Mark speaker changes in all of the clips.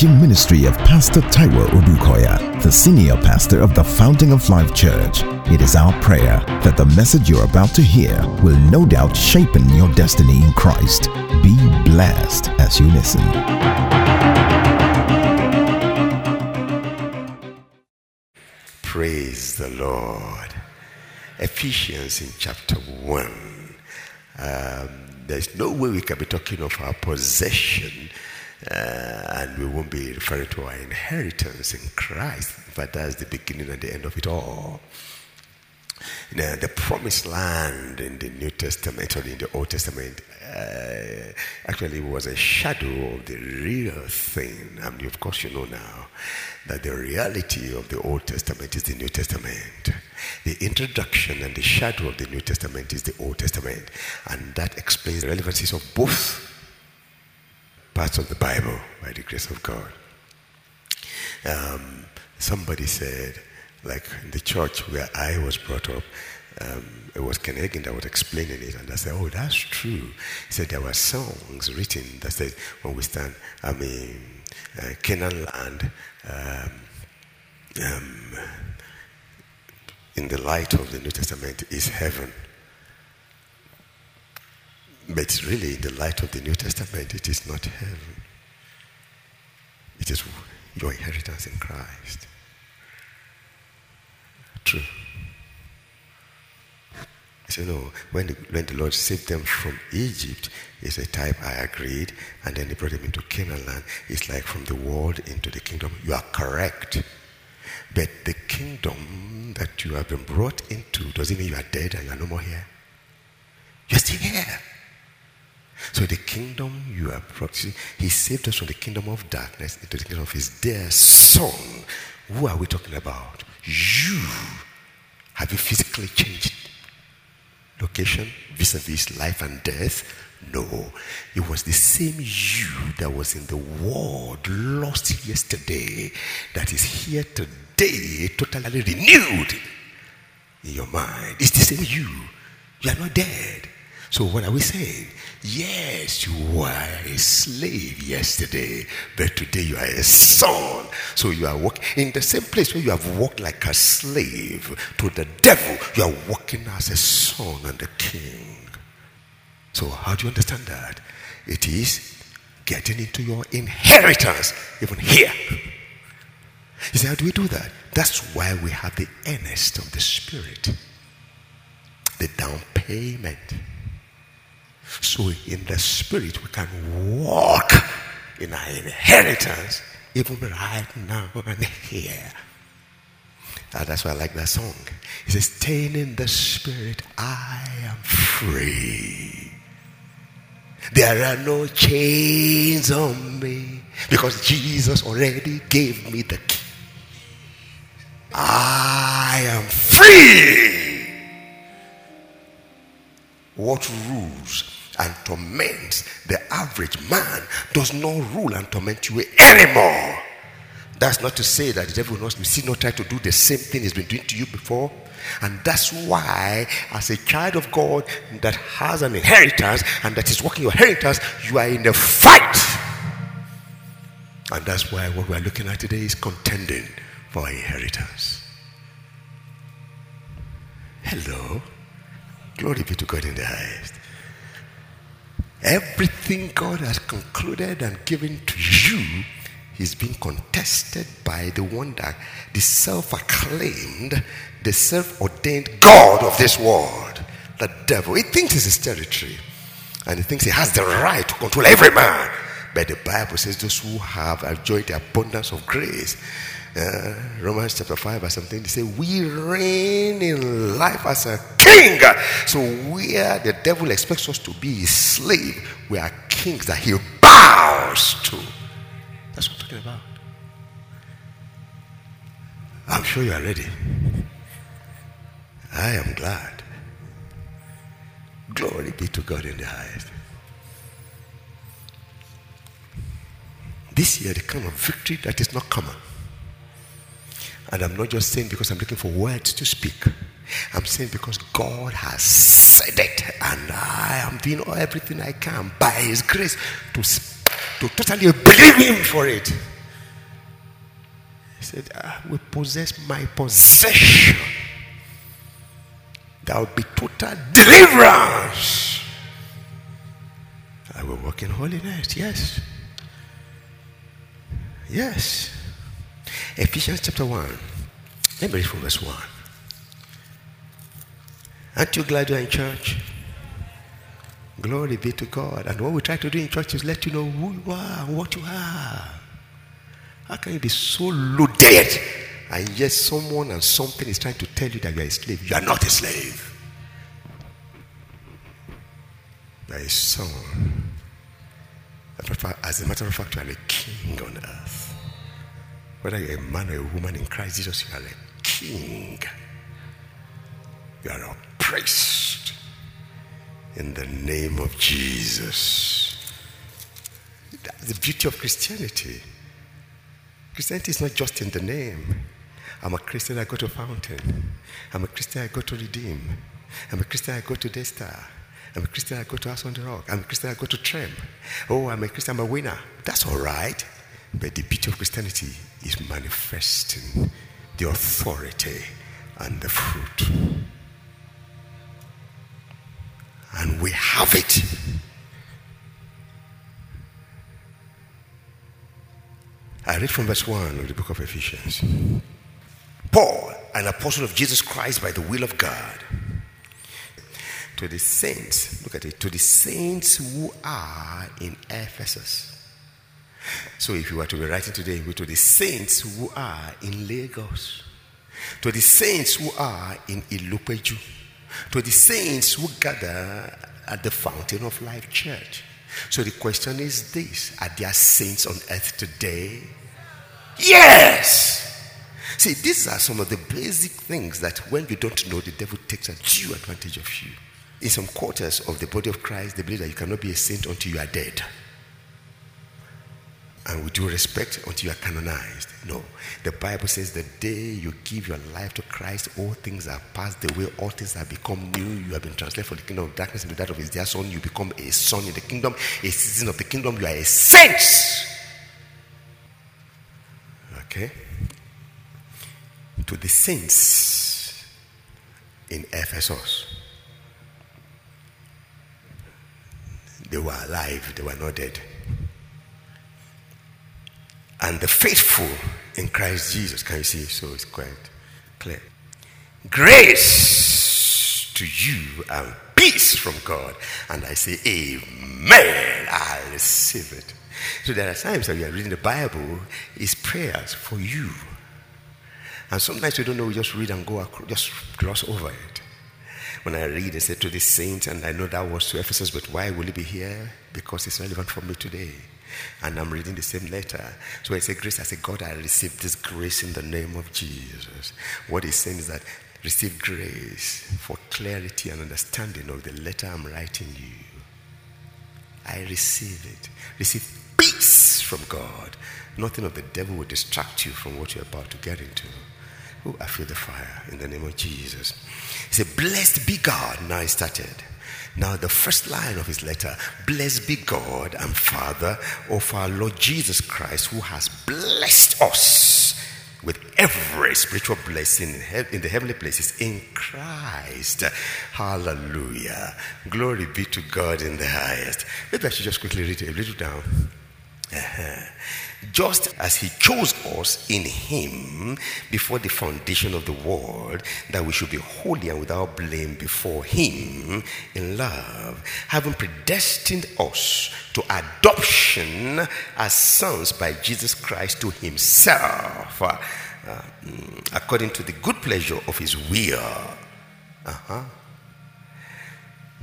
Speaker 1: teaching ministry of Pastor Taiwo Odukoya, the senior pastor of the Fountain of Life Church. It is our prayer that the message you're about to hear will no doubt shape your destiny in Christ. Be blessed as you listen.
Speaker 2: Praise the Lord. Ephesians in chapter 1. Um, there's no way we can be talking of our possession uh, and we won't be referring to our inheritance in Christ. But that's the beginning and the end of it all. Now, the promised land in the New Testament or in the Old Testament uh, actually was a shadow of the real thing. I mean, of course, you know now that the reality of the Old Testament is the New Testament. The introduction and the shadow of the New Testament is the Old Testament. And that explains the relevancies of both parts of the Bible by the grace of God. Um, somebody said, like in the church where I was brought up, um, it was Ken Hagin that was explaining it, and I said, "Oh, that's true." He said there were songs written that said, "When we stand, I mean, uh, Canaan land, um, um, in the light of the New Testament is heaven." But really, in the light of the New Testament, it is not heaven. It is your inheritance in Christ. True. So, no, when the, when the Lord saved them from Egypt, it's a type I agreed, and then he brought them into Canaan land. It's like from the world into the kingdom. You are correct. But the kingdom that you have been brought into doesn't mean you are dead and you are no more here. You're still here. So the kingdom you are brought, he saved us from the kingdom of darkness into the kingdom of his dear son. Who are we talking about? You. Have you physically changed location vis-a-vis life and death? No. It was the same you that was in the world lost yesterday that is here today, totally renewed in your mind. It's the same you. You are not dead. So what are we saying? Yes, you were a slave yesterday, but today you are a son. So you are walking in the same place where you have walked like a slave to the devil. You are walking as a son and a king. So how do you understand that? It is getting into your inheritance, even here. You say, how do we do that? That's why we have the earnest of the Spirit, the down payment. So in the spirit, we can walk in our inheritance even right now and here. And that's why I like that song. It says, Staying in the spirit, I am free. There are no chains on me because Jesus already gave me the key. I am free. What rules and torments the average man does not rule and torment you anymore. That's not to say that the devil will not still not try to do the same thing he's been doing to you before. And that's why, as a child of God that has an inheritance and that is working your inheritance, you are in a fight. And that's why what we're looking at today is contending for inheritance. Hello. Glory be to God in the highest. Everything God has concluded and given to you is being contested by the one that the self acclaimed, the self ordained God of this world, the devil. He thinks it's his territory and he thinks he has the right to control every man. But the Bible says those who have enjoyed the abundance of grace. Uh, Romans chapter 5 or something, they say, We reign in life as a king. So, where the devil expects us to be his slave, we are kings that he bows to. That's what I'm talking about. I'm sure you are ready. I am glad. Glory be to God in the highest. This year, the kind of victory that is not common. And I'm not just saying because I'm looking for words to speak. I'm saying because God has said it, and I am doing everything I can by His grace to, to totally believe Him for it. He said, ah, I will possess my possession. There will be total deliverance. I will walk in holiness. Yes. Yes. Ephesians chapter 1. Let me read from verse 1. Aren't you glad you're in church? Glory be to God. And what we try to do in church is let you know who you are and what you are. How can you be so loaded and yet someone and something is trying to tell you that you are a slave? You are not a slave. You are a son. As a matter of fact, you are a king on earth. Whether you're a man or a woman in Christ Jesus, you are a king. You are oppressed in the name of Jesus. That's the beauty of Christianity. Christianity is not just in the name. I'm a Christian, I go to Fountain. I'm a Christian, I go to Redeem. I'm a Christian, I go to Daystar. I'm a Christian, I go to House on the Rock. I'm a Christian, I go to Trem. Oh, I'm a Christian, I'm a winner. That's all right. But the beauty of Christianity is manifesting the authority and the fruit. And we have it. I read from verse 1 of the book of Ephesians. Paul, an apostle of Jesus Christ by the will of God, to the saints, look at it, to the saints who are in Ephesus. So if you were to be writing today, to the saints who are in Lagos, to the saints who are in Ilupeju, to the saints who gather at the Fountain of Life Church. So the question is this Are there saints on earth today? Yes! See, these are some of the basic things that when you don't know, the devil takes a due advantage of you. In some quarters of the body of Christ, they believe that you cannot be a saint until you are dead and with due respect until you are canonized. No. The Bible says the day you give your life to Christ, all things are passed away, all things have become new. You have been translated from the kingdom of darkness into that of his dear son. You become a son in the kingdom, a citizen of the kingdom. You are a saint. Okay? To the saints in Ephesus. They were alive, they were not dead and the faithful in Christ Jesus. Can you see? So it's quite clear. Grace to you and peace from God. And I say, Amen. I receive it. So there are times that we are reading the Bible, is prayers for you. And sometimes we don't know, we just read and go, across, just gloss over it. When I read, I said to the saints, and I know that was to Ephesus, but why will it be here? Because it's relevant for me today and I'm reading the same letter. So I say grace, I say, God, I received this grace in the name of Jesus. What he's saying is that receive grace for clarity and understanding of the letter I'm writing you. I receive it. Receive peace from God. Nothing of the devil will distract you from what you're about to get into. Oh, I feel the fire in the name of Jesus. He said, Blessed be God. Now he started. Now, the first line of his letter Blessed be God and Father of our Lord Jesus Christ, who has blessed us with every spiritual blessing in the heavenly places in Christ. Hallelujah. Glory be to God in the highest. Maybe I should just quickly read it a little down. Uh-huh just as he chose us in him before the foundation of the world, that we should be holy and without blame before him in love, having predestined us to adoption as sons by Jesus Christ to himself, uh, uh, according to the good pleasure of his will, uh-huh.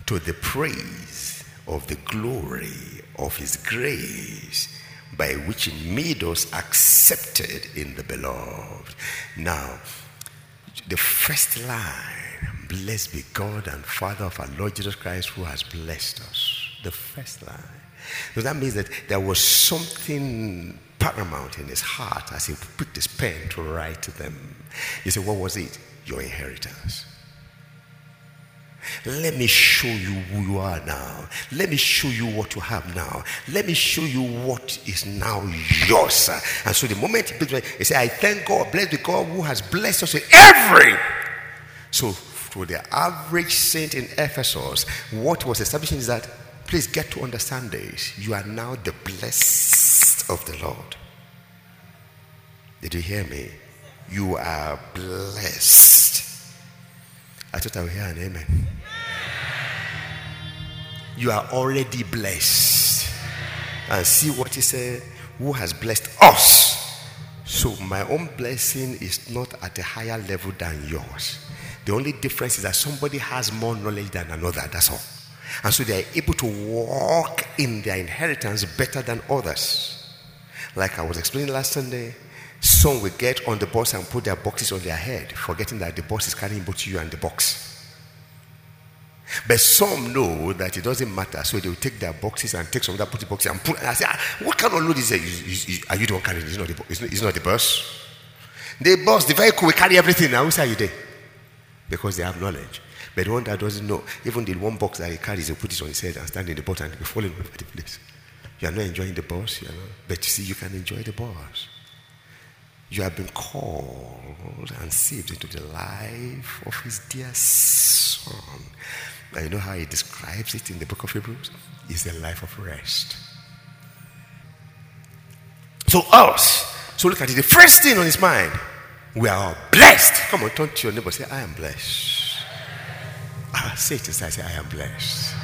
Speaker 2: to the praise of the glory of his grace by which he made us accepted in the beloved. Now, the first line, blessed be God and Father of our Lord Jesus Christ who has blessed us. The first line. So that means that there was something paramount in his heart as he put his pen to write to them. You say, what was it? Your inheritance. Let me show you who you are now. Let me show you what you have now. Let me show you what is now yours. And so the moment he said, I thank God, bless the God who has blessed us with every. So for the average saint in Ephesus, what was establishing is that please get to understand this. You are now the blessed of the Lord. Did you hear me? You are blessed. I thought I would hear an amen. You are already blessed. And see what he said who has blessed us. So my own blessing is not at a higher level than yours. The only difference is that somebody has more knowledge than another. That's all. And so they are able to walk in their inheritance better than others. Like I was explaining last Sunday, some will get on the bus and put their boxes on their head, forgetting that the bus is carrying both you and the box. But some know that it doesn't matter, so they will take their boxes and take some of that put the boxes and put. And I say, ah, what kind of load is it? Are you the one carrying? It's not the, it's not, it's not the bus. The bus, the vehicle will carry everything. Now, who's are you there? Because they have knowledge. But the one that doesn't know, even the one box that he carries, he put it on his head and stand in the boat and be falling over the place. You are not enjoying the bus, you know. But you see, you can enjoy the bus. You have been called and saved into the life of his dear son. You know how he describes it in the book of Hebrews? It's a life of rest. So, us. So, look at it. The first thing on his mind, we are all blessed. Come on, turn to your neighbor. Say, I am blessed. Ah, say it inside. Say, I am blessed.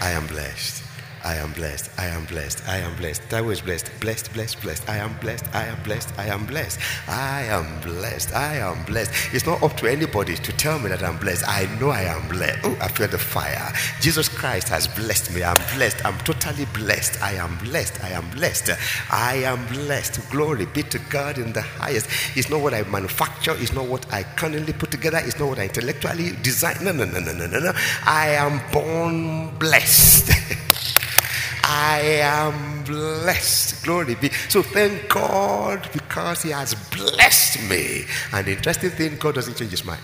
Speaker 2: I am blessed. I am blessed. I am blessed. I am blessed. That was blessed. Blessed, blessed, blessed. I am blessed. I am blessed. I am blessed. I am blessed. I am blessed. It's not up to anybody to tell me that I'm blessed. I know I am blessed. Oh, I feel the fire. Jesus Christ has blessed me. I'm blessed. I'm totally blessed. I am blessed. I am blessed. I am blessed. Glory be to God in the highest. It's not what I manufacture. It's not what I cunningly put together. It's not what I intellectually design. No, no, no, no, no, no, no. I am born blessed. I am blessed. Glory be. So thank God because He has blessed me. And the interesting thing, God doesn't change His mind.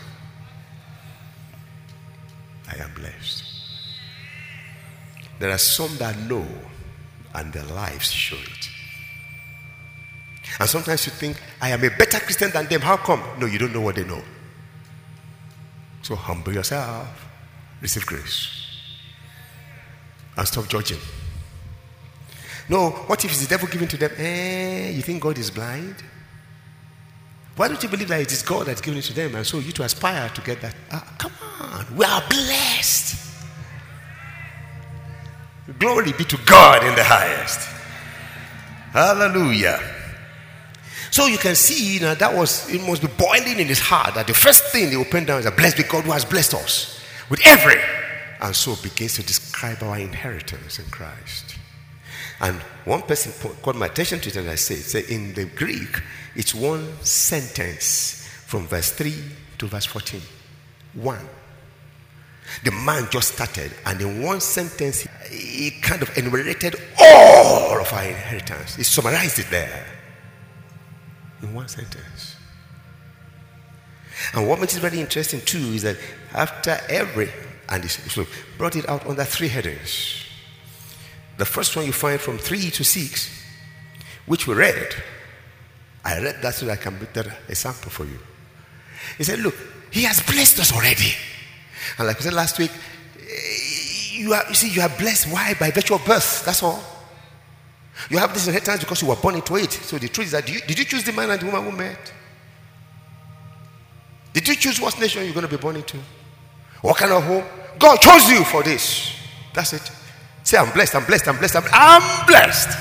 Speaker 2: I am blessed. There are some that know, and their lives show it. And sometimes you think, I am a better Christian than them. How come? No, you don't know what they know. So humble yourself, receive grace, and stop judging. No, what if it's the devil giving to them? Eh, you think God is blind? Why don't you believe that it is God that's giving it to them? And so you to aspire to get that. Ah, come on, we are blessed. Glory be to God in the highest. Hallelujah. So you can see you know, that was it must be boiling in his heart that the first thing they opened down is that blessed be God who has blessed us with every. And so begins to describe our inheritance in Christ. And one person called my attention to it and I said, say in the Greek, it's one sentence from verse 3 to verse 14. One. The man just started, and in one sentence, he kind of enumerated all of our inheritance. He summarized it there in one sentence. And what makes it very interesting too is that after every, and he brought it out under three headings. The first one you find from 3 to 6, which we read. I read that so that I can make that example for you. He said, Look, he has blessed us already. And like I said last week, eh, you, are, you see, you are blessed. Why? By virtue of birth. That's all. You have this inheritance because you were born into it. So the truth is that you, did you choose the man and the woman who met? Did you choose what nation you're going to be born into? What kind of home? God chose you for this. That's it. Say, I'm blessed, I'm blessed, I'm blessed, I'm, I'm blessed.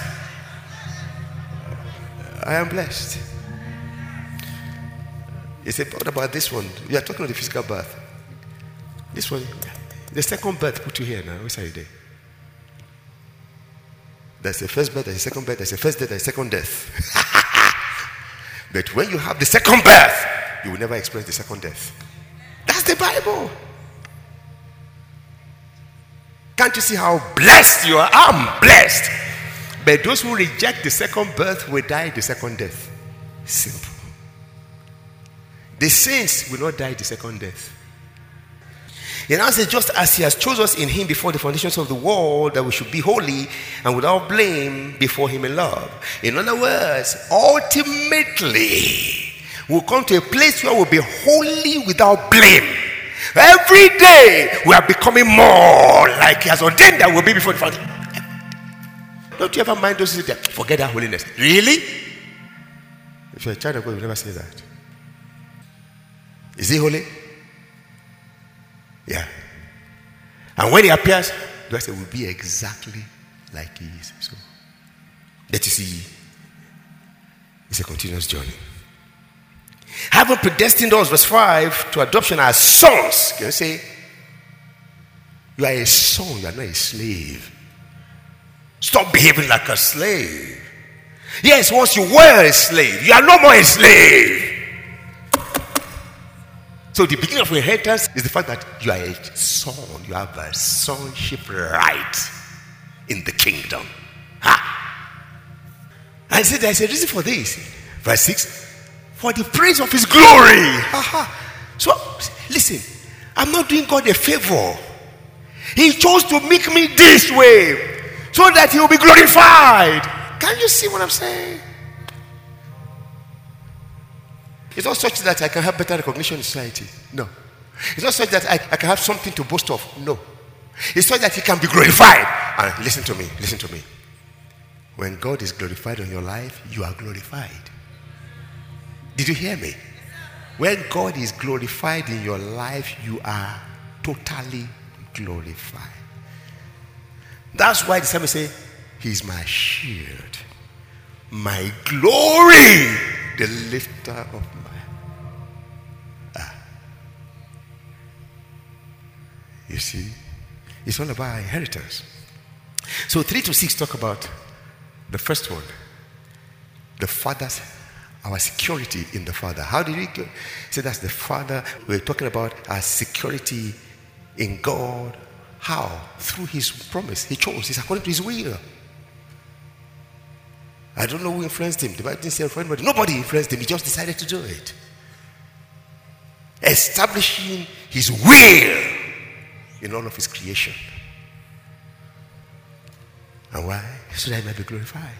Speaker 2: I am blessed. He said, What about this one? We are talking about the physical birth. This one, the second birth put you here now. Which are you there? There's the first birth, there's the second birth, there's the first death, there's the second death. but when you have the second birth, you will never experience the second death. That's the Bible. Can't you see how blessed you are? I'm blessed. But those who reject the second birth will die the second death. Simple. The saints will not die the second death. He now says, just as he has chosen us in him before the foundations of the world, that we should be holy and without blame before him in love. In other words, ultimately, we'll come to a place where we'll be holy without blame. Every day, we are becoming more like he has ordained that we'll be before the foundation. Don't you ever mind those things? Forget that holiness. Really? If you're a child of God, you never say that. Is he holy? Yeah. And when he appears, the say will be exactly like he is. So that you see, it's a continuous journey. Having predestined us, verse 5, to adoption as sons. Can you say, you are a son, you are not a slave. Stop behaving like a slave. Yes, once you were a slave, you are no more a slave. So the beginning of inheritance is the fact that you are a son. You have a sonship right in the kingdom. Ha! And said there's a reason for this. Verse 6 For the praise of his glory. Ha So listen, I'm not doing God a favor. He chose to make me this way so that he will be glorified. Can you see what I'm saying? It's not such that I can have better recognition in society. No. It's not such that I, I can have something to boast of. No. It's such that He can be glorified. And listen to me, listen to me. When God is glorified on your life, you are glorified. Did you hear me? When God is glorified in your life, you are totally glorified. That's why the psalmist say, He's my shield, my glory, the lifter of my. Ah. You see, it's all about inheritance. So three to six talk about the first one, the father's our security in the father. How did we? Say that's the father. We're talking about our security in God. How? Through his promise. He chose. It's according to his will. I don't know who influenced him. The Bible didn't say for anybody. Nobody influenced him. He just decided to do it. Establishing his will in all of his creation. And why? So that he might be glorified.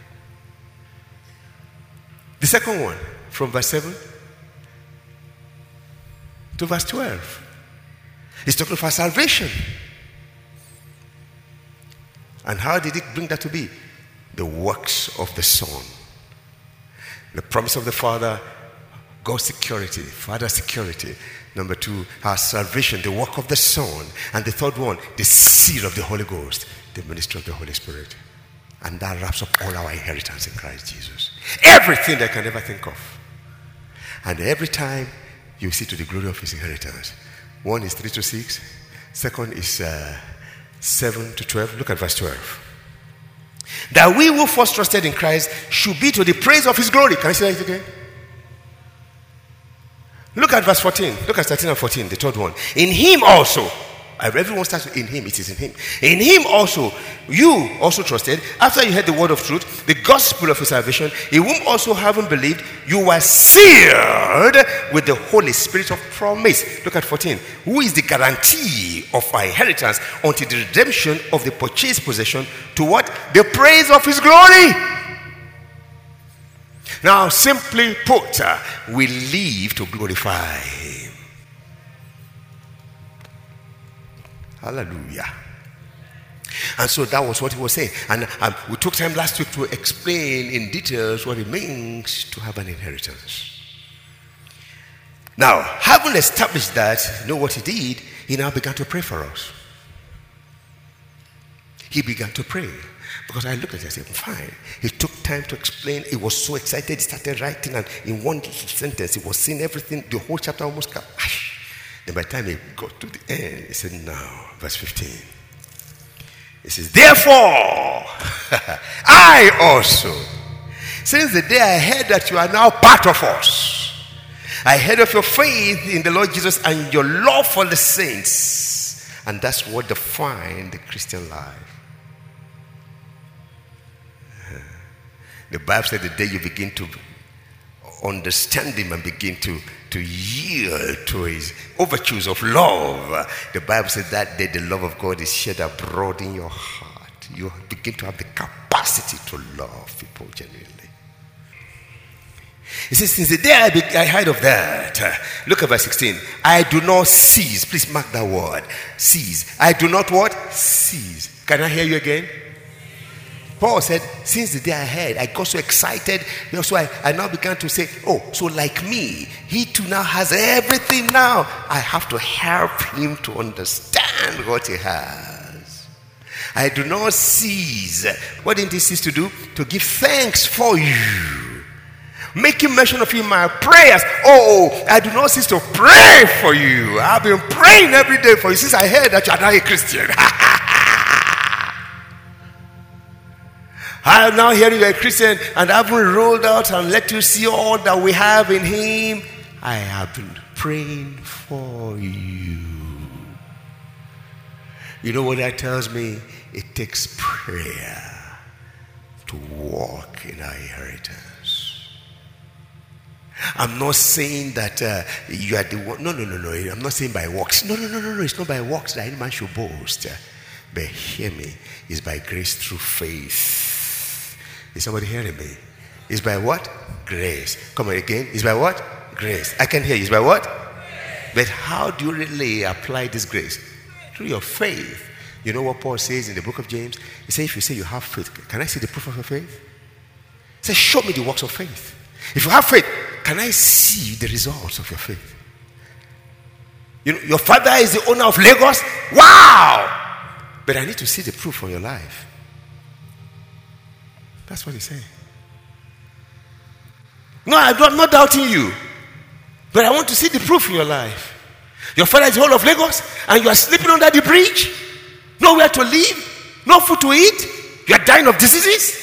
Speaker 2: The second one, from verse 7 to verse 12, he's talking about salvation. And how did he bring that to be? The works of the Son. The promise of the Father, God's security, Father's security, Number two, our salvation, the work of the Son. And the third one, the seal of the Holy Ghost, the ministry of the Holy Spirit. And that wraps up all our inheritance in Christ Jesus. Everything I can ever think of. And every time you see to the glory of his inheritance. One is 3 to 6, second is uh, 7 to 12. Look at verse 12. That we who first trusted in Christ should be to the praise of his glory. Can I say that again? Look at verse 14. Look at 13 and 14, the third one. In him also, everyone starts in him, it is in him. In him also, you also trusted, after you heard the word of truth, the gospel of your salvation, in whom also having believed, you were sealed with the Holy Spirit of promise. Look at 14. Who is the guarantee of our inheritance until the redemption of the purchased possession to what? The praise of his glory. Now, simply put, uh, we live to glorify Hallelujah. And so that was what he was saying. And um, we took time last week to explain in details what it means to have an inheritance. Now, having established that, you know what he did? He now began to pray for us. He began to pray. Because I looked at it, I said, fine. He took time to explain. He was so excited. He started writing, and in one sentence, he was saying everything. The whole chapter almost got. Then by the time he got to the end, he said, now, verse 15. He says, Therefore, I also, since the day I heard that you are now part of us, I heard of your faith in the Lord Jesus and your love for the saints. And that's what defines the Christian life. The Bible said the day you begin to understand him and begin to, to yield to his overtures of love. The Bible says that day the love of God is shed abroad in your heart. You begin to have the capacity to love people genuinely. He says, Since the day I, be- I heard of that, look at verse 16. I do not cease. Please mark that word. Cease. I do not what? Cease. Can I hear you again? Paul said, Since the day I heard, I got so excited. So I, I now began to say, Oh, so like me, he too now has everything now. I have to help him to understand what he has. I do not cease. What did he cease to do? To give thanks for you. Making mention of you in my prayers. Oh, I do not cease to pray for you. I've been praying every day for you since I heard that you are not a Christian. I am now hearing you're a Christian and I haven't rolled out and let you see all that we have in Him. I have been praying for you. You know what that tells me? It takes prayer to walk in our inheritance. I'm not saying that uh, you are the one. No, no, no, no. I'm not saying by works. No, no, no, no, no. It's not by works that any man should boast. But hear me. It's by grace through faith. Is somebody hearing me? It's by what? Grace. Come on again. It's by what? Grace. I can hear you. It's by what? But how do you really apply this grace? Through your faith. You know what Paul says in the book of James? He says, if you say you have faith, can I see the proof of your faith? He says, show me the works of faith. If you have faith, can I see the results of your faith? You know, your father is the owner of Lagos. Wow! But I need to see the proof for your life. That's what he's saying. No, I'm not doubting you. But I want to see the proof in your life. Your father is the whole of Lagos, and you are sleeping under the bridge, nowhere to live, no food to eat. You are dying of diseases.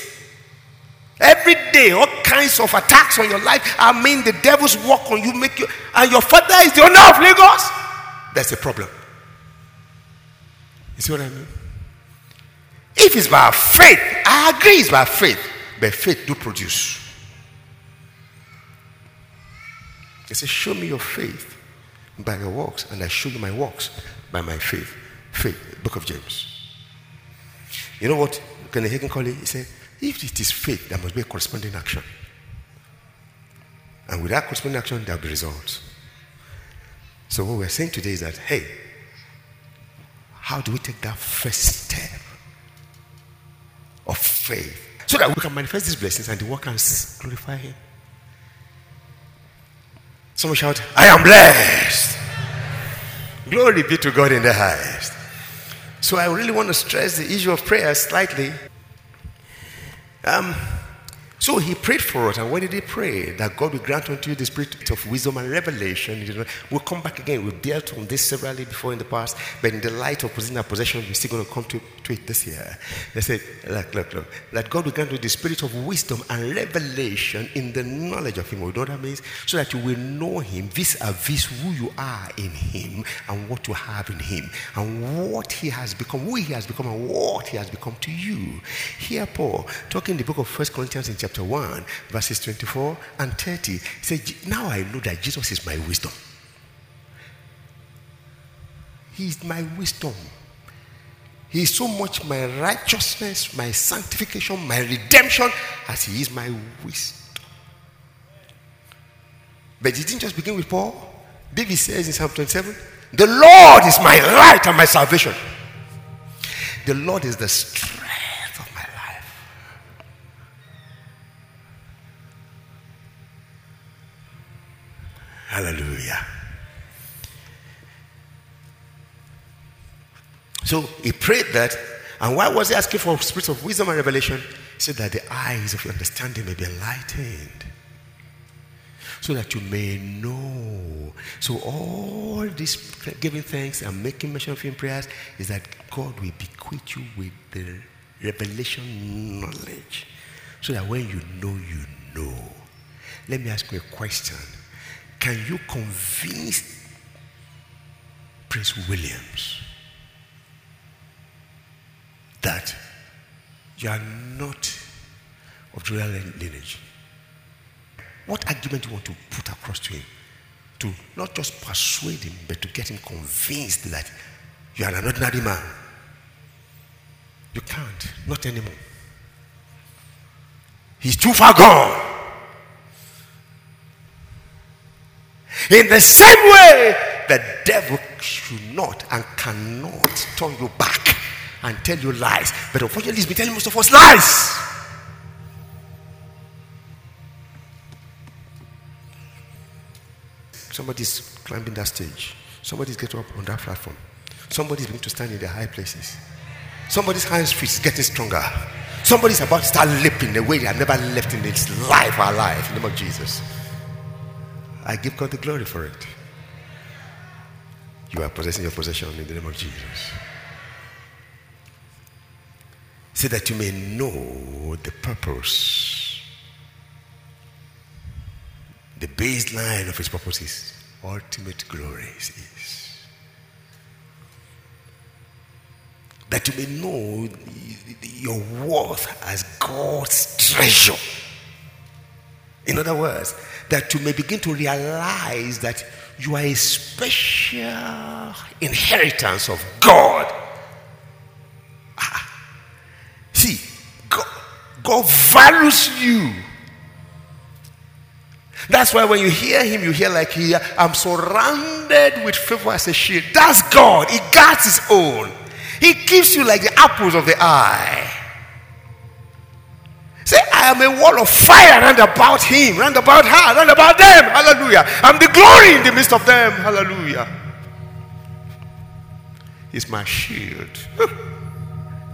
Speaker 2: Every day, all kinds of attacks on your life. I mean, the devil's work on you, make you, and your father is the owner of Lagos. That's a problem. You see what I mean? If it's by faith, I agree it's by faith, but faith do produce. He says, Show me your faith by your works, and I show you my works by my faith. Faith, book of James. You know what Kenneth Hagin called it? He said, if it is faith, there must be a corresponding action. And with that corresponding action, there will be results. So what we're saying today is that, hey, how do we take that first step of faith so that we can manifest these blessings and the work can glorify Him? Someone shout, I am blessed. Glory be to God in the highest. So I really want to stress the issue of prayer slightly. Um, so he prayed for us, and what did he pray? That God will grant unto you the spirit of wisdom and revelation. We'll come back again. We've dealt on this severally before in the past, but in the light of our possession, we're still going to come to, it this year. They said, look, look, look, that God will grant you the spirit of wisdom and revelation in the knowledge of Him. You know what that means? So that you will know Him vis a vis who you are in Him and what you have in Him and what He has become, who He has become, and what He has become to you. Here, Paul, talking in the book of First Corinthians in chapter 1, verses 24 and 30, he said, Now I know that Jesus is my wisdom. He is my wisdom. He is so much my righteousness, my sanctification, my redemption, as He is my wisdom. But didn't just begin with Paul. David says in Psalm 27, The Lord is my light and my salvation. The Lord is the strength of my life. Hallelujah. So he prayed that, and why was he asking for spirit of wisdom and revelation? He said that the eyes of your understanding may be enlightened, so that you may know. So all this giving thanks and making mention of him in prayers is that God will bequeath you with the revelation knowledge, so that when you know, you know. Let me ask you a question. Can you convince Prince Williams that you are not of royal lineage? What argument do you want to put across to him? To not just persuade him, but to get him convinced that you are an ordinary man. You can't, not anymore. He's too far gone. In the same way, the devil should not and cannot turn you back and tell you lies. But unfortunately, he's been telling most of us lies. Somebody's climbing that stage. Somebody's getting up on that platform. Somebody's going to stand in the high places. Somebody's hands feet is getting stronger. Somebody's about to start leaping the way they have never left in its life or life in the name of Jesus. I give God the glory for it. You are possessing your possession in the name of Jesus. So that you may know the purpose, the baseline of his purposes, ultimate glory is. That you may know your worth as God's treasure. In other words, that you may begin to realize that you are a special inheritance of God. Ah. See, God, God values you. That's why when you hear him, you hear like he, I'm surrounded with favor as a shield. That's God. He guards his own. He keeps you like the apples of the eye. Say, I am a wall of fire round about him, round about her, round about them. Hallelujah. I'm the glory in the midst of them. Hallelujah. He's my shield.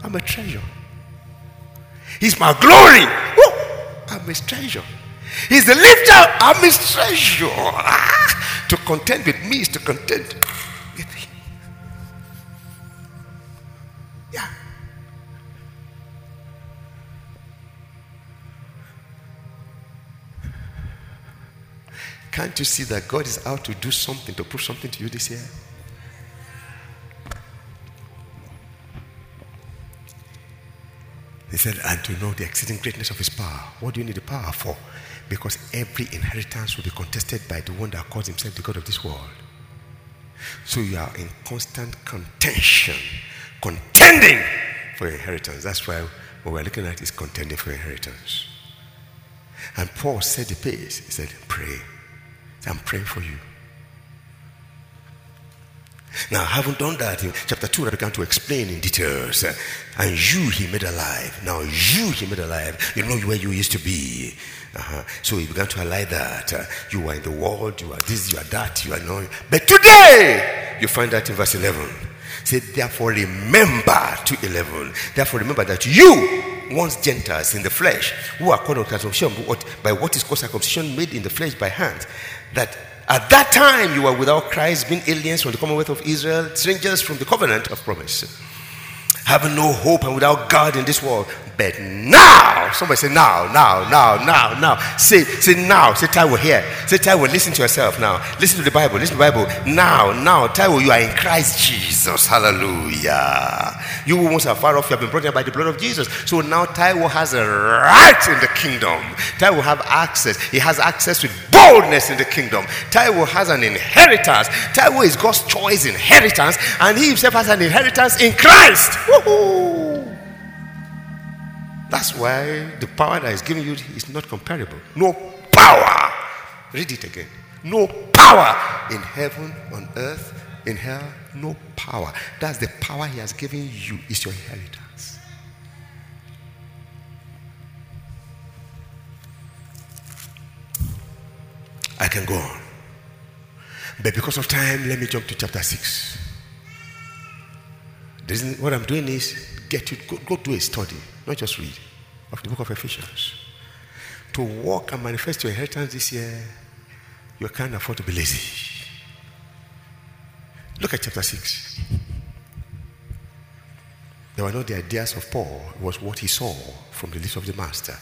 Speaker 2: I'm a treasure. He's my glory. I'm his treasure. He's the lifter. I'm his treasure. Ah, to contend with me is to contend with him. Yeah. Can't you see that God is out to do something, to prove something to you this year? He said, and to know the exceeding greatness of his power. What do you need the power for? Because every inheritance will be contested by the one that calls himself the God of this world. So you are in constant contention, contending for inheritance. That's why what we're looking at is contending for inheritance. And Paul said the pace. He said, pray. I'm praying for you. Now, having done that, in chapter 2, I began to explain in details. And you, he made alive. Now, you, he made alive. You know where you used to be. Uh-huh. So he began to highlight that. You are in the world, you are this, you are that, you are no. But today, you find that in verse 11. Say, therefore, remember to 11. Therefore, remember that you, once Gentiles in the flesh, who are called circumcision by what is called circumcision made in the flesh by hands, that at that time you were without Christ, being aliens from the commonwealth of Israel, strangers from the covenant of promise, having no hope and without God in this world. But now, somebody say now, now, now, now, now. Say, say now. Say Taiwo here. Say Taiwo, listen to yourself now. Listen to the Bible. Listen to the Bible. Now, now, Taiwo, you are in Christ Jesus. Hallelujah. You who once are far off, you have been brought in by the blood of Jesus. So now Taiwo has a right in the kingdom. Taiwo have access. He has access with boldness in the kingdom. Taiwo has an inheritance. Taiwo is God's choice inheritance, and he himself has an inheritance in Christ. Woo-hoo. That's why the power that is given you is not comparable. No power. Read it again. No power in heaven, on earth, in hell. No power. That's the power he has given you, is your inheritance. I can go on. But because of time, let me jump to chapter 6. What I'm doing is get you go, go do a study, not just read, of the book of Ephesians. To walk and manifest your inheritance this year, you can't afford to be lazy. Look at chapter 6. There were not the ideas of Paul, it was what he saw from the lips of the master.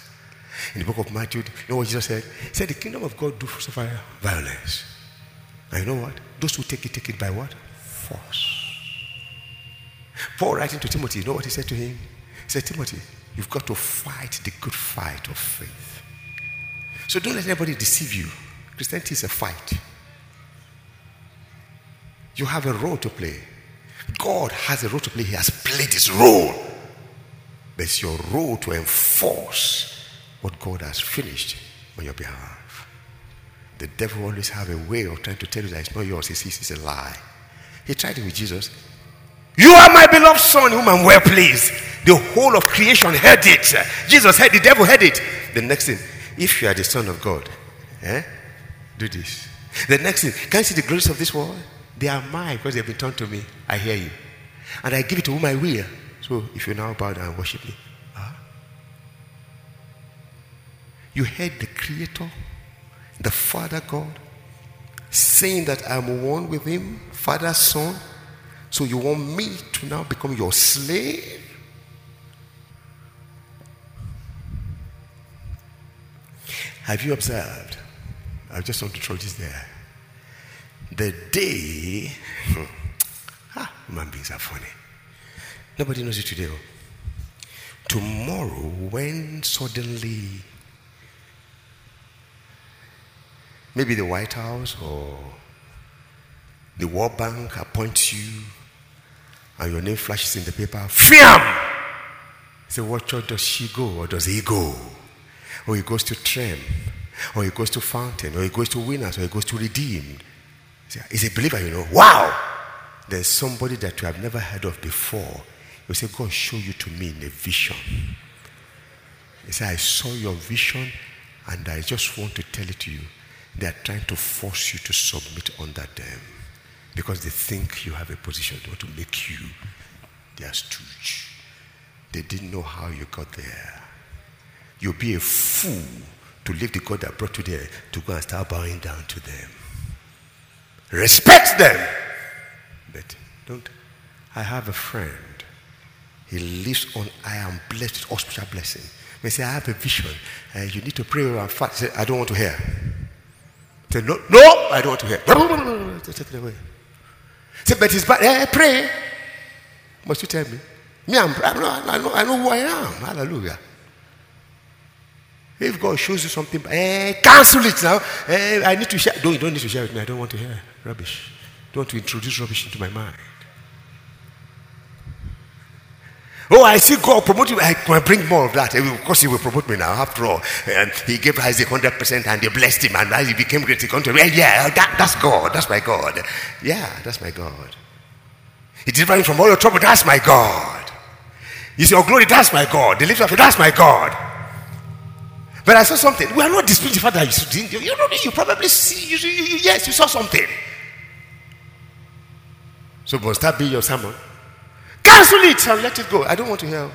Speaker 2: In the book of Matthew, you know what Jesus said? He said, The kingdom of God do suffer violence. And you know what? Those who take it, take it by what? Force. Paul writing to Timothy, you know what he said to him? Said, Timothy, you've got to fight the good fight of faith. So don't let anybody deceive you. Christianity is a fight. You have a role to play. God has a role to play. He has played his role. But it's your role to enforce what God has finished on your behalf. The devil always have a way of trying to tell you that it's not yours. Sees it's a lie. He tried it with Jesus. You are my beloved son, whom I'm well pleased. The whole of creation heard it. Jesus heard the devil heard it. The next thing, if you are the son of God, eh, do this. The next thing, can you see the grace of this world? They are mine because they've been turned to me. I hear you. And I give it to whom I will. So if you now bow down and worship me, huh? you heard the Creator, the Father God, saying that I'm one with Him, Father, Son. So you want me to now become your slave? Have you observed? I just want to throw this there. The day, ah, human beings are funny. Nobody knows it today. oh. Tomorrow, when suddenly, maybe the White House or the World Bank appoints you and your name flashes in the paper, FIAM! Say, what church does she go or does he go? Or he goes to Trem, or he goes to Fountain, or he goes to Winners, or he goes to Redeemed. Say, He's a believer, you know. Wow! There's somebody that you have never heard of before. You say, God show you to me in a vision. He said, I saw your vision and I just want to tell it to you. They are trying to force you to submit under them because they think you have a position. They want to make you their stooge. They didn't know how you got there. You'll be a fool to leave the God that brought you there to go and start bowing down to them. Respect them. But don't. I have a friend. He lives on I am blessed with hospital blessing. May say, I have a vision. Uh, you need to pray and fast. I don't want to hear. Say, no, no, I don't want to hear. Take it away. Say, but it's bad. Eh, pray. Must you tell me? Me, I'm, I, know, I, know, I know who I am. Hallelujah. If God shows you something, eh, cancel it now. Eh, I need to share. No, you don't need to share with me. I don't want to hear rubbish. Don't want to introduce rubbish into my mind. Oh, I see God promoting you. I can bring more of that. Of course, He will promote me now. After all, and He gave Isaac hundred percent, and He blessed him, and he became great, he come to me. Yeah, that, that's God. That's my God. Yeah, that's my God. He delivered me from all your trouble. That's my God. It's your glory. That's my God. The lift of that's my God. But I saw something. We are not disputing the fact that you didn't. You know, you probably see. You, you, you, yes, you saw something. So, must that be your sermon? Cancel it and let it go. I don't want to hear.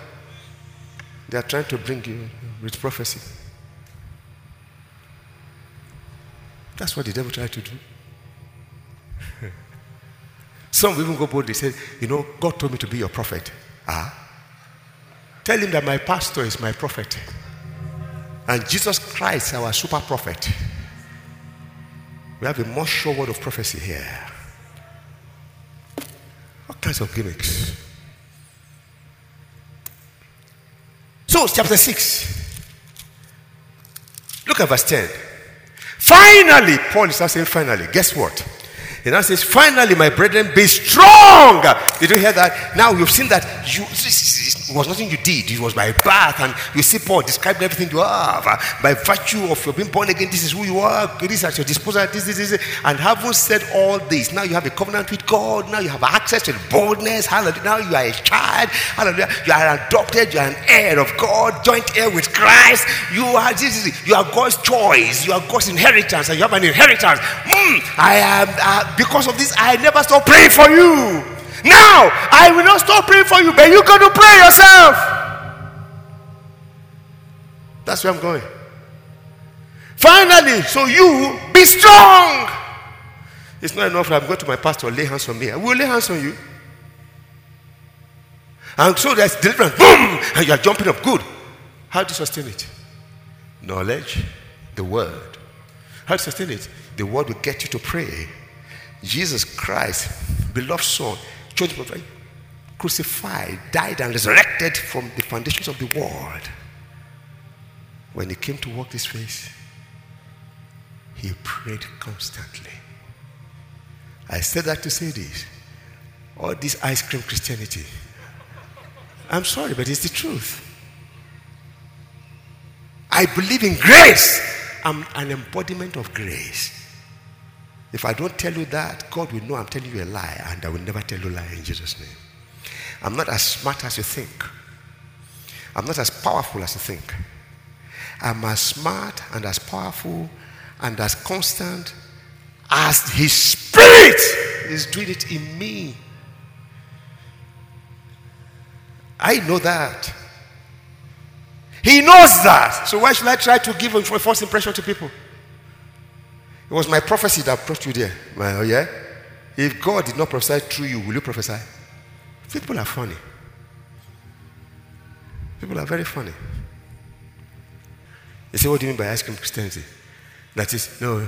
Speaker 2: They are trying to bring you with prophecy. That's what the devil tried to do. Some even go bold. They say, You know, God told me to be your prophet. Ah. Tell him that my pastor is my prophet. And Jesus Christ, our super prophet. We have a more sure word of prophecy here. All kinds of gimmicks. So, chapter 6. Look at verse 10. Finally, Paul is not saying finally. Guess what? He now says, Finally, my brethren, be strong. Did you hear that? Now you've seen that you it was nothing you did, it was by birth. And you see Paul describing everything you have. By virtue of your being born again, this is who you are, this is at your disposal, this, this, this. And having said all this, now you have a covenant with God, now you have access to the boldness. Hallelujah. Now you are a child. Hallelujah. You are adopted, you are an heir of God, joint heir with Christ. You are this is you are God's choice, you are God's inheritance, and you have an inheritance. Mm, I am uh, because of this, I never stop praying for you. Now, I will not stop praying for you, but you got to pray yourself. That's where I'm going. Finally, so you be strong. It's not enough. I'm going to my pastor, lay hands on me. I will lay hands on you. And so there's deliverance. Boom! And you're jumping up. Good. How do you sustain it? Knowledge, the word. How you sustain it? The word will get you to pray. Jesus Christ, beloved Son, chosen prophet, crucified, died, and resurrected from the foundations of the world. When he came to walk this face, He prayed constantly. I said that to say this. All this ice cream Christianity. I'm sorry, but it's the truth. I believe in grace. I'm an embodiment of grace. If I don't tell you that, God will know I'm telling you a lie, and I will never tell you a lie in Jesus' name. I'm not as smart as you think. I'm not as powerful as you think. I'm as smart and as powerful and as constant as His Spirit is doing it in me. I know that. He knows that. So why should I try to give a false impression to people? It was my prophecy that brought you there. Oh, yeah? If God did not prophesy through you, will you prophesy? People are funny. People are very funny. They say, What do you mean by cream Christianity? That is, no,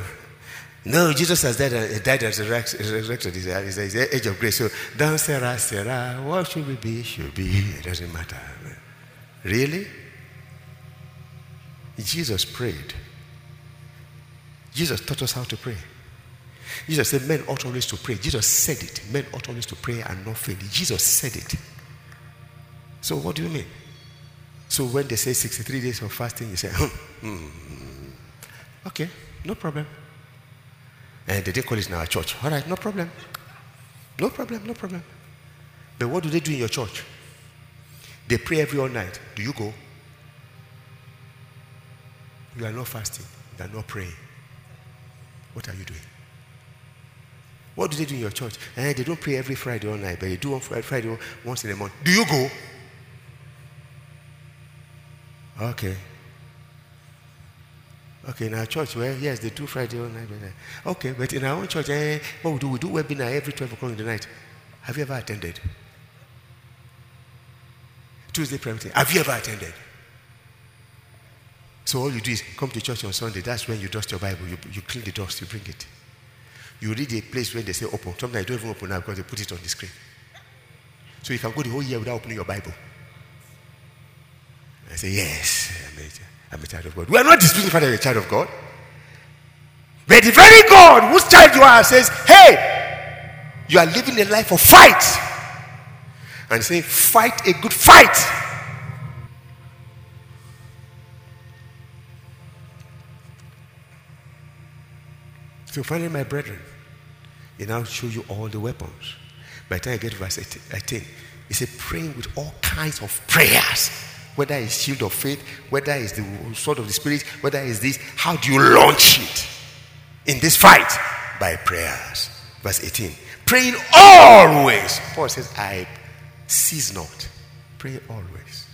Speaker 2: no, Jesus has died, uh, died and resurrected. He's the age of grace. So, down Sarah, Sarah, what should we be? Should be. It doesn't matter. Really? Jesus prayed. Jesus taught us how to pray. Jesus said, Men ought always to pray. Jesus said it. Men ought always to pray and not fail. Jesus said it. So, what do you mean? So, when they say 63 days of fasting, you say, hmm, hmm, okay, no problem. And they call it in our church. All right, no problem. No problem, no problem. But what do they do in your church? They pray every all night. Do you go? You are not fasting. You are not praying. What are you doing? What do they do in your church? Eh, they don't pray every Friday all night, but they do on Friday once in a month. Do you go? Okay. Okay, in our church, well, yes, they do Friday all night. Uh, okay, but in our own church, eh, what we do? We do webinar every 12 o'clock in the night. Have you ever attended? Tuesday prayer meeting. Have you ever attended? So all you do is come to church on Sunday. That's when you dust your Bible. You, you clean the dust, you bring it. You read a place when they say open. Sometimes you don't even open now because they put it on the screen. So you can go the whole year without opening your Bible. I say, yes, I'm a, I'm a child of God. We are not disputing whether you're a child of God. But the very God whose child you are says, hey, you are living a life of fight. And saying, fight a good fight. So finally, my brethren, he now show you all the weapons. By the time I get to verse 18, he said, praying with all kinds of prayers. Whether it's shield of faith, whether it's the sword of the spirit, whether it's this, how do you launch it in this fight? By prayers. Verse 18. Praying always. Paul says, I cease not. Pray always.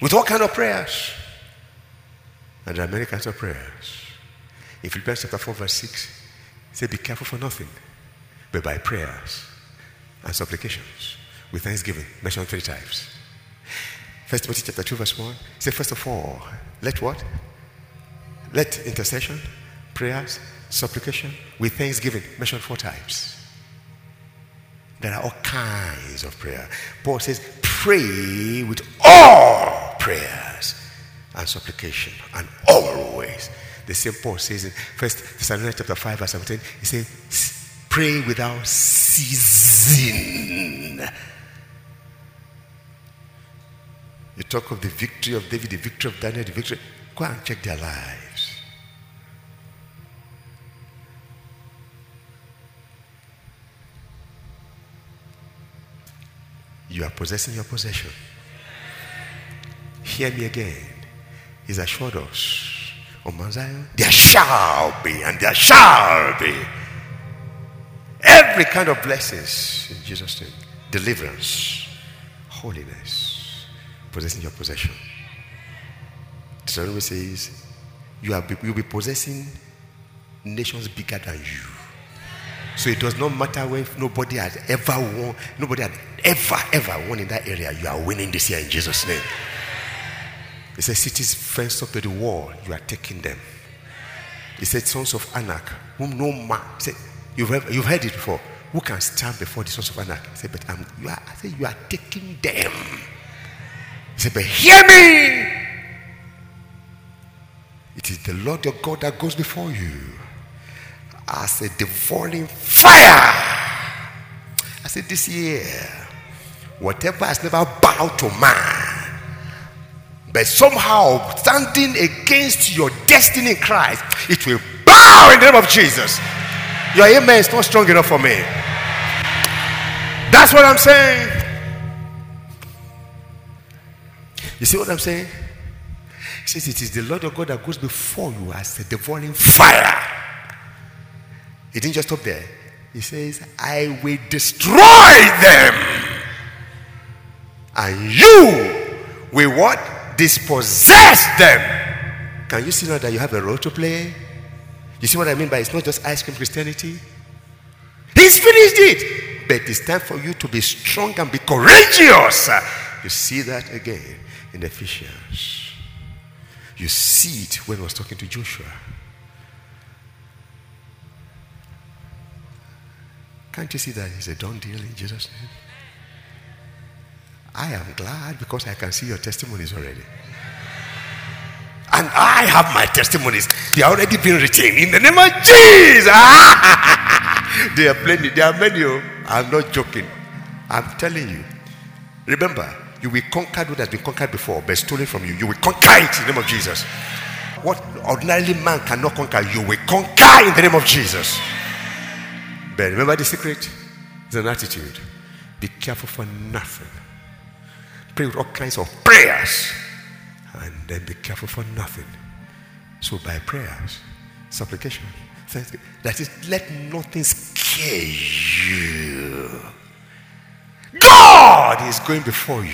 Speaker 2: With what kind of prayers? And there are many kinds of prayers. In Philippians chapter 4, verse 6, say, Be careful for nothing, but by prayers and supplications with thanksgiving, mentioned three times. First Timothy chapter 2, verse 1, say, First of all, let what? Let intercession, prayers, supplication with thanksgiving, mentioned four times. There are all kinds of prayer. Paul says, Pray with all prayers and supplication and always. The same Paul says in First Thessalonians chapter 5, verse 17, he says, pray without ceasing. You talk of the victory of David, the victory of Daniel, the victory. Go and check their lives. You are possessing your possession. Hear me again. He's assured us on Mount Zion, there shall be, and there shall be every kind of blessings in Jesus' name. Deliverance, holiness, possessing your possession. The Deuteronomy says, you are, you'll be possessing nations bigger than you. So it does not matter if nobody had ever won, nobody had ever, ever won in that area. You are winning this year in Jesus' name. He said, Cities fenced up to the wall, you are taking them. He said, Sons of Anak, whom no man. He said, you've, heard, you've heard it before. Who can stand before the sons of Anak? He said, But I'm, you are, I said, You are taking them. He said, But hear me. It is the Lord your God that goes before you as a devouring fire. I said this year, whatever has never bowed to man, but somehow standing against your destiny in Christ, it will bow in the name of Jesus. Your amen is not strong enough for me. That's what I'm saying. You see what I'm saying? He says, It is the Lord your God that goes before you as a devouring fire. He didn't just stop there. He says, I will destroy them. And you will what? Dispossess them. Can you see now that you have a role to play? You see what I mean by it's not just ice cream Christianity? He's finished it. But it's time for you to be strong and be courageous. You see that again in Ephesians. You see it when he was talking to Joshua. Can't you see that it's a done deal in Jesus' name? I am glad because I can see your testimonies already. And I have my testimonies. They are already been written in the name of Jesus. there are plenty. There are many. oh. I'm not joking. I'm telling you. Remember, you will conquer what has been conquered before, but stolen from you. You will conquer it in the name of Jesus. What ordinarily man cannot conquer, you will conquer in the name of Jesus. But remember the secret? It's an attitude. Be careful for nothing. Pray with all kinds of prayers. And then be careful for nothing. So by prayers, supplication, that is, let nothing scare you. God is going before you.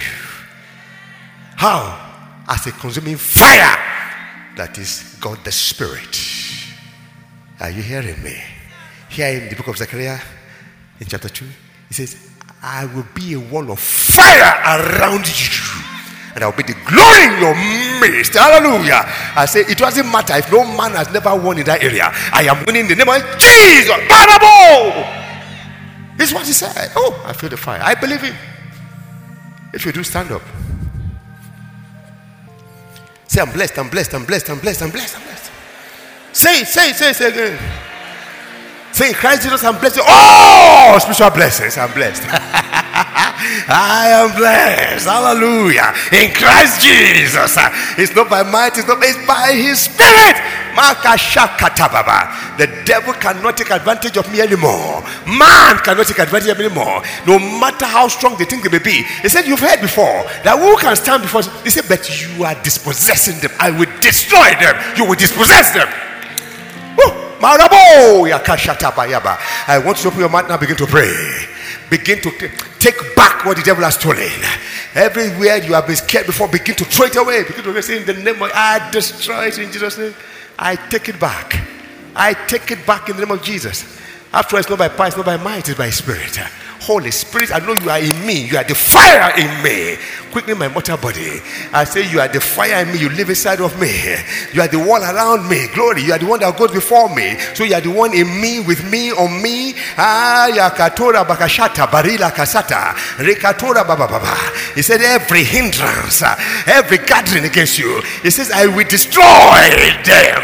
Speaker 2: How? As a consuming fire. That is God the Spirit. Are you hearing me? Here in the book of Zechariah, in chapter 2, he says, I will be a wall of fire around you. And I will be the glory in your midst. Hallelujah. I say, it doesn't matter if no man has never won in that area. I am winning in the name of Jesus. Parable. This is what he said. Oh, I feel the fire. I believe him. If you do, stand up. Say, I'm blessed, I'm blessed, I'm blessed, I'm blessed, I'm blessed, I'm blessed. Say say say say again. Say in Christ Jesus, I'm blessed. Oh, spiritual blessings, I'm blessed. I am blessed. Hallelujah. In Christ Jesus. It's not by might, it's not it's by his spirit. The devil cannot take advantage of me anymore. Man cannot take advantage of me anymore. No matter how strong they think they may be. He said, You've heard before that who can stand before He said, But you are dispossessing them. I will destroy them. You will dispossess them. I want you to open your mouth now, begin to pray. Begin to take back what the devil has stolen. Everywhere you have been scared before, begin to throw it away. Begin to say, In the name of I destroy it in Jesus' name. I take it back. I take it back in the name of Jesus. After all, it's not by power, it's not by might, it's by spirit. Holy Spirit, I know you are in me. You are the fire in me. Quicken my mortal body. I say, You are the fire in me. You live inside of me. You are the wall around me. Glory. You are the one that goes before me. So you are the one in me, with me, on me. Ah, yakatora bakashata, barila kasata, rekatora baba baba. He said, Every hindrance, every gathering against you, he says, I will destroy them.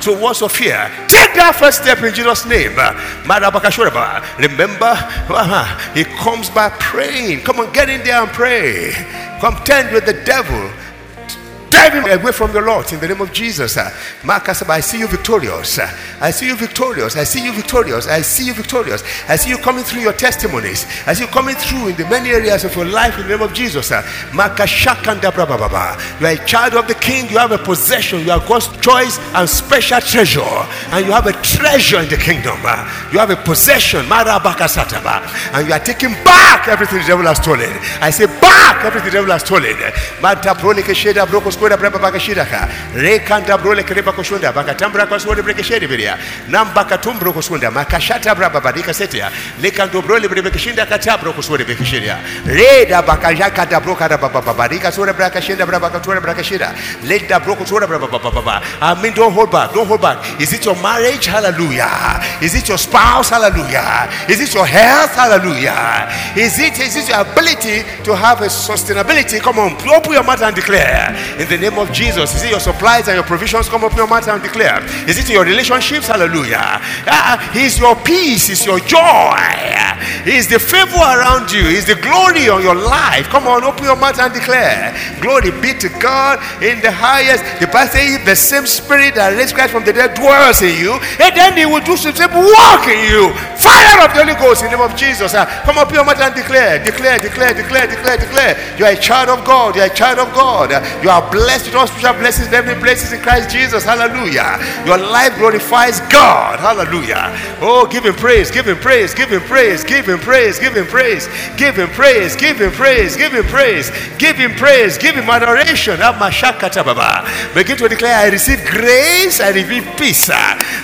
Speaker 2: So what's of fear? Take that first step in Jesus' name. Remember, uh-huh, he comes by praying. Come on, get in there and pray. Contend with the devil. Drive him away from the Lord in the name of Jesus. Marcus, I see you victorious. I see you victorious. I see you victorious. I see you victorious. I see you coming through your testimonies. I see you coming through in the many areas of your life in the name of Jesus. You are a child of the king. You have a possession. You are God's choice and special treasure. And you have a treasure in the kingdom. You have a possession. And you are taking back everything the devil has stolen. I say devil has stolen. Manta prolike sheda broko skoda braba bakashidaka. Rekanta brole kereba koshunda. Bakatambra kwa swode breke shedi biria. Namba katumbro kosunda. Makashata braba badika setia. Lekanto brole brebe kishinda katabro koswode breke shedia. Reda bakajaka da broka da baba. Rika swode braka shinda braba katwore braka shida. Leda broko swode braba baba. I mean don't hold back. Don't hold back. Is it your marriage? Hallelujah. Is it your spouse? Hallelujah. Is it your health? Hallelujah. Is it is it your ability to have a sustainability, come on, open your mouth and declare. In the name of Jesus. Is it your supplies and your provisions? Come open your mouth and declare. Is it your relationships? Hallelujah. Uh, he's your peace, He's your joy. He's the favor around you, He's the glory on your life. Come on, open your mouth and declare. Glory be to God in the highest. The Bible says the same spirit that raised Christ from the dead dwells in you, and then he will do some work in you. Fire of the Holy Ghost in the name of Jesus. Uh, come up your mouth and declare, declare, declare, declare, declare, declare. You are a child of God. You are a child of God. You are blessed with all spiritual blessings in every places in Christ Jesus. Hallelujah. Your life glorifies God. Hallelujah. Oh, give him praise, give him praise, give him praise, give him praise, give him praise, give him praise, give him praise, give him praise, give him praise, give him adoration. Begin to declare, I receive grace, I receive peace.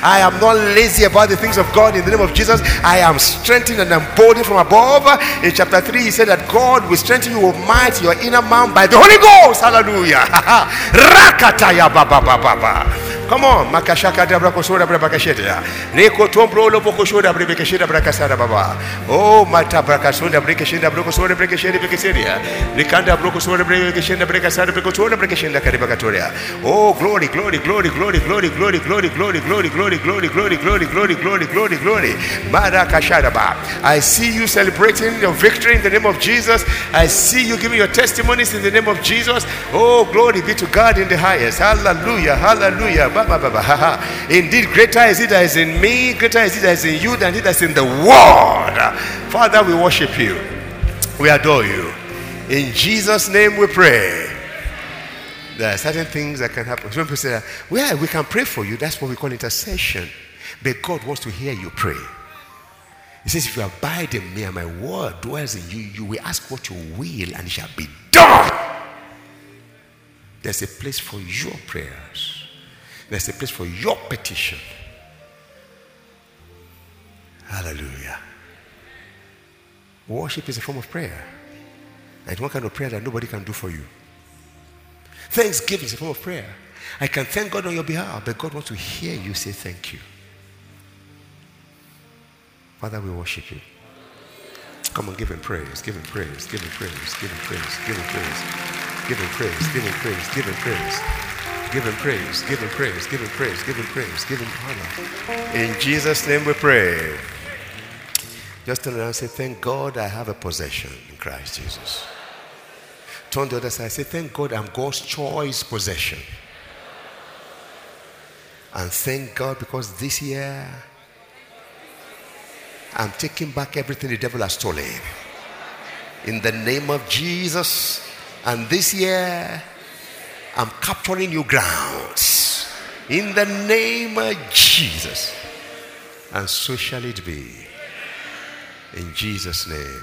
Speaker 2: I am not lazy about the things of God in the name of Jesus. I am strengthened and emboldened from above. In chapter 3, he said that God will strengthen you with might, your inner man, by the Holy Ghost. Hallelujah. Rakataya baba baba. Come on, makashaka dabra kosora bra bakasheta. Reko tombro lo pokosora bra bekesheda bra kasara baba. Oh, mata bra kasonda bra kesheda bra kosora bra kesheda bra keseria. Rikanda bra kosora bra kesheda bra kasara bra kosora bra kesheda kare bakatoria. Oh, glory, glory, glory, glory, glory, glory, glory, glory, glory, glory, glory, glory, glory, glory, glory, glory, glory. Mara kashada ba. I see you celebrating your victory in the name of Jesus. I see you giving your testimonies in the name of Jesus. Oh, glory be to God in the highest. Hallelujah, hallelujah. Indeed, greater is it that is in me, greater is it that is in you than it that is in the world. Father, we worship you. We adore you. In Jesus' name we pray. There are certain things that can happen. Some people say, well, we can pray for you. That's what we call intercession. But God wants to hear you pray. He says, if you abide in me and my word dwells in you, you will ask what you will and it shall be done. There's a place for your prayers. There's a place for your petition. Hallelujah. Worship is a form of prayer. And one kind of prayer that nobody can do for you. Thanksgiving is a form of prayer. I can thank God on your behalf, but God wants to hear you say thank you. Father, we worship you. Come on, give him praise, give him praise, give him praise, give him praise, give him praise, give him praise, give him praise, give him praise. Give him praise, give him praise, give him praise, give him praise, give him praise. Give him honor. In Jesus' name we pray. Just turn around and say, Thank God I have a possession in Christ Jesus. Turn the other side, say, Thank God I'm God's choice possession. And thank God because this year I'm taking back everything the devil has stolen. In the name of Jesus. And this year I'm capturing new grounds in the name of Jesus. And so shall it be. In Jesus' name.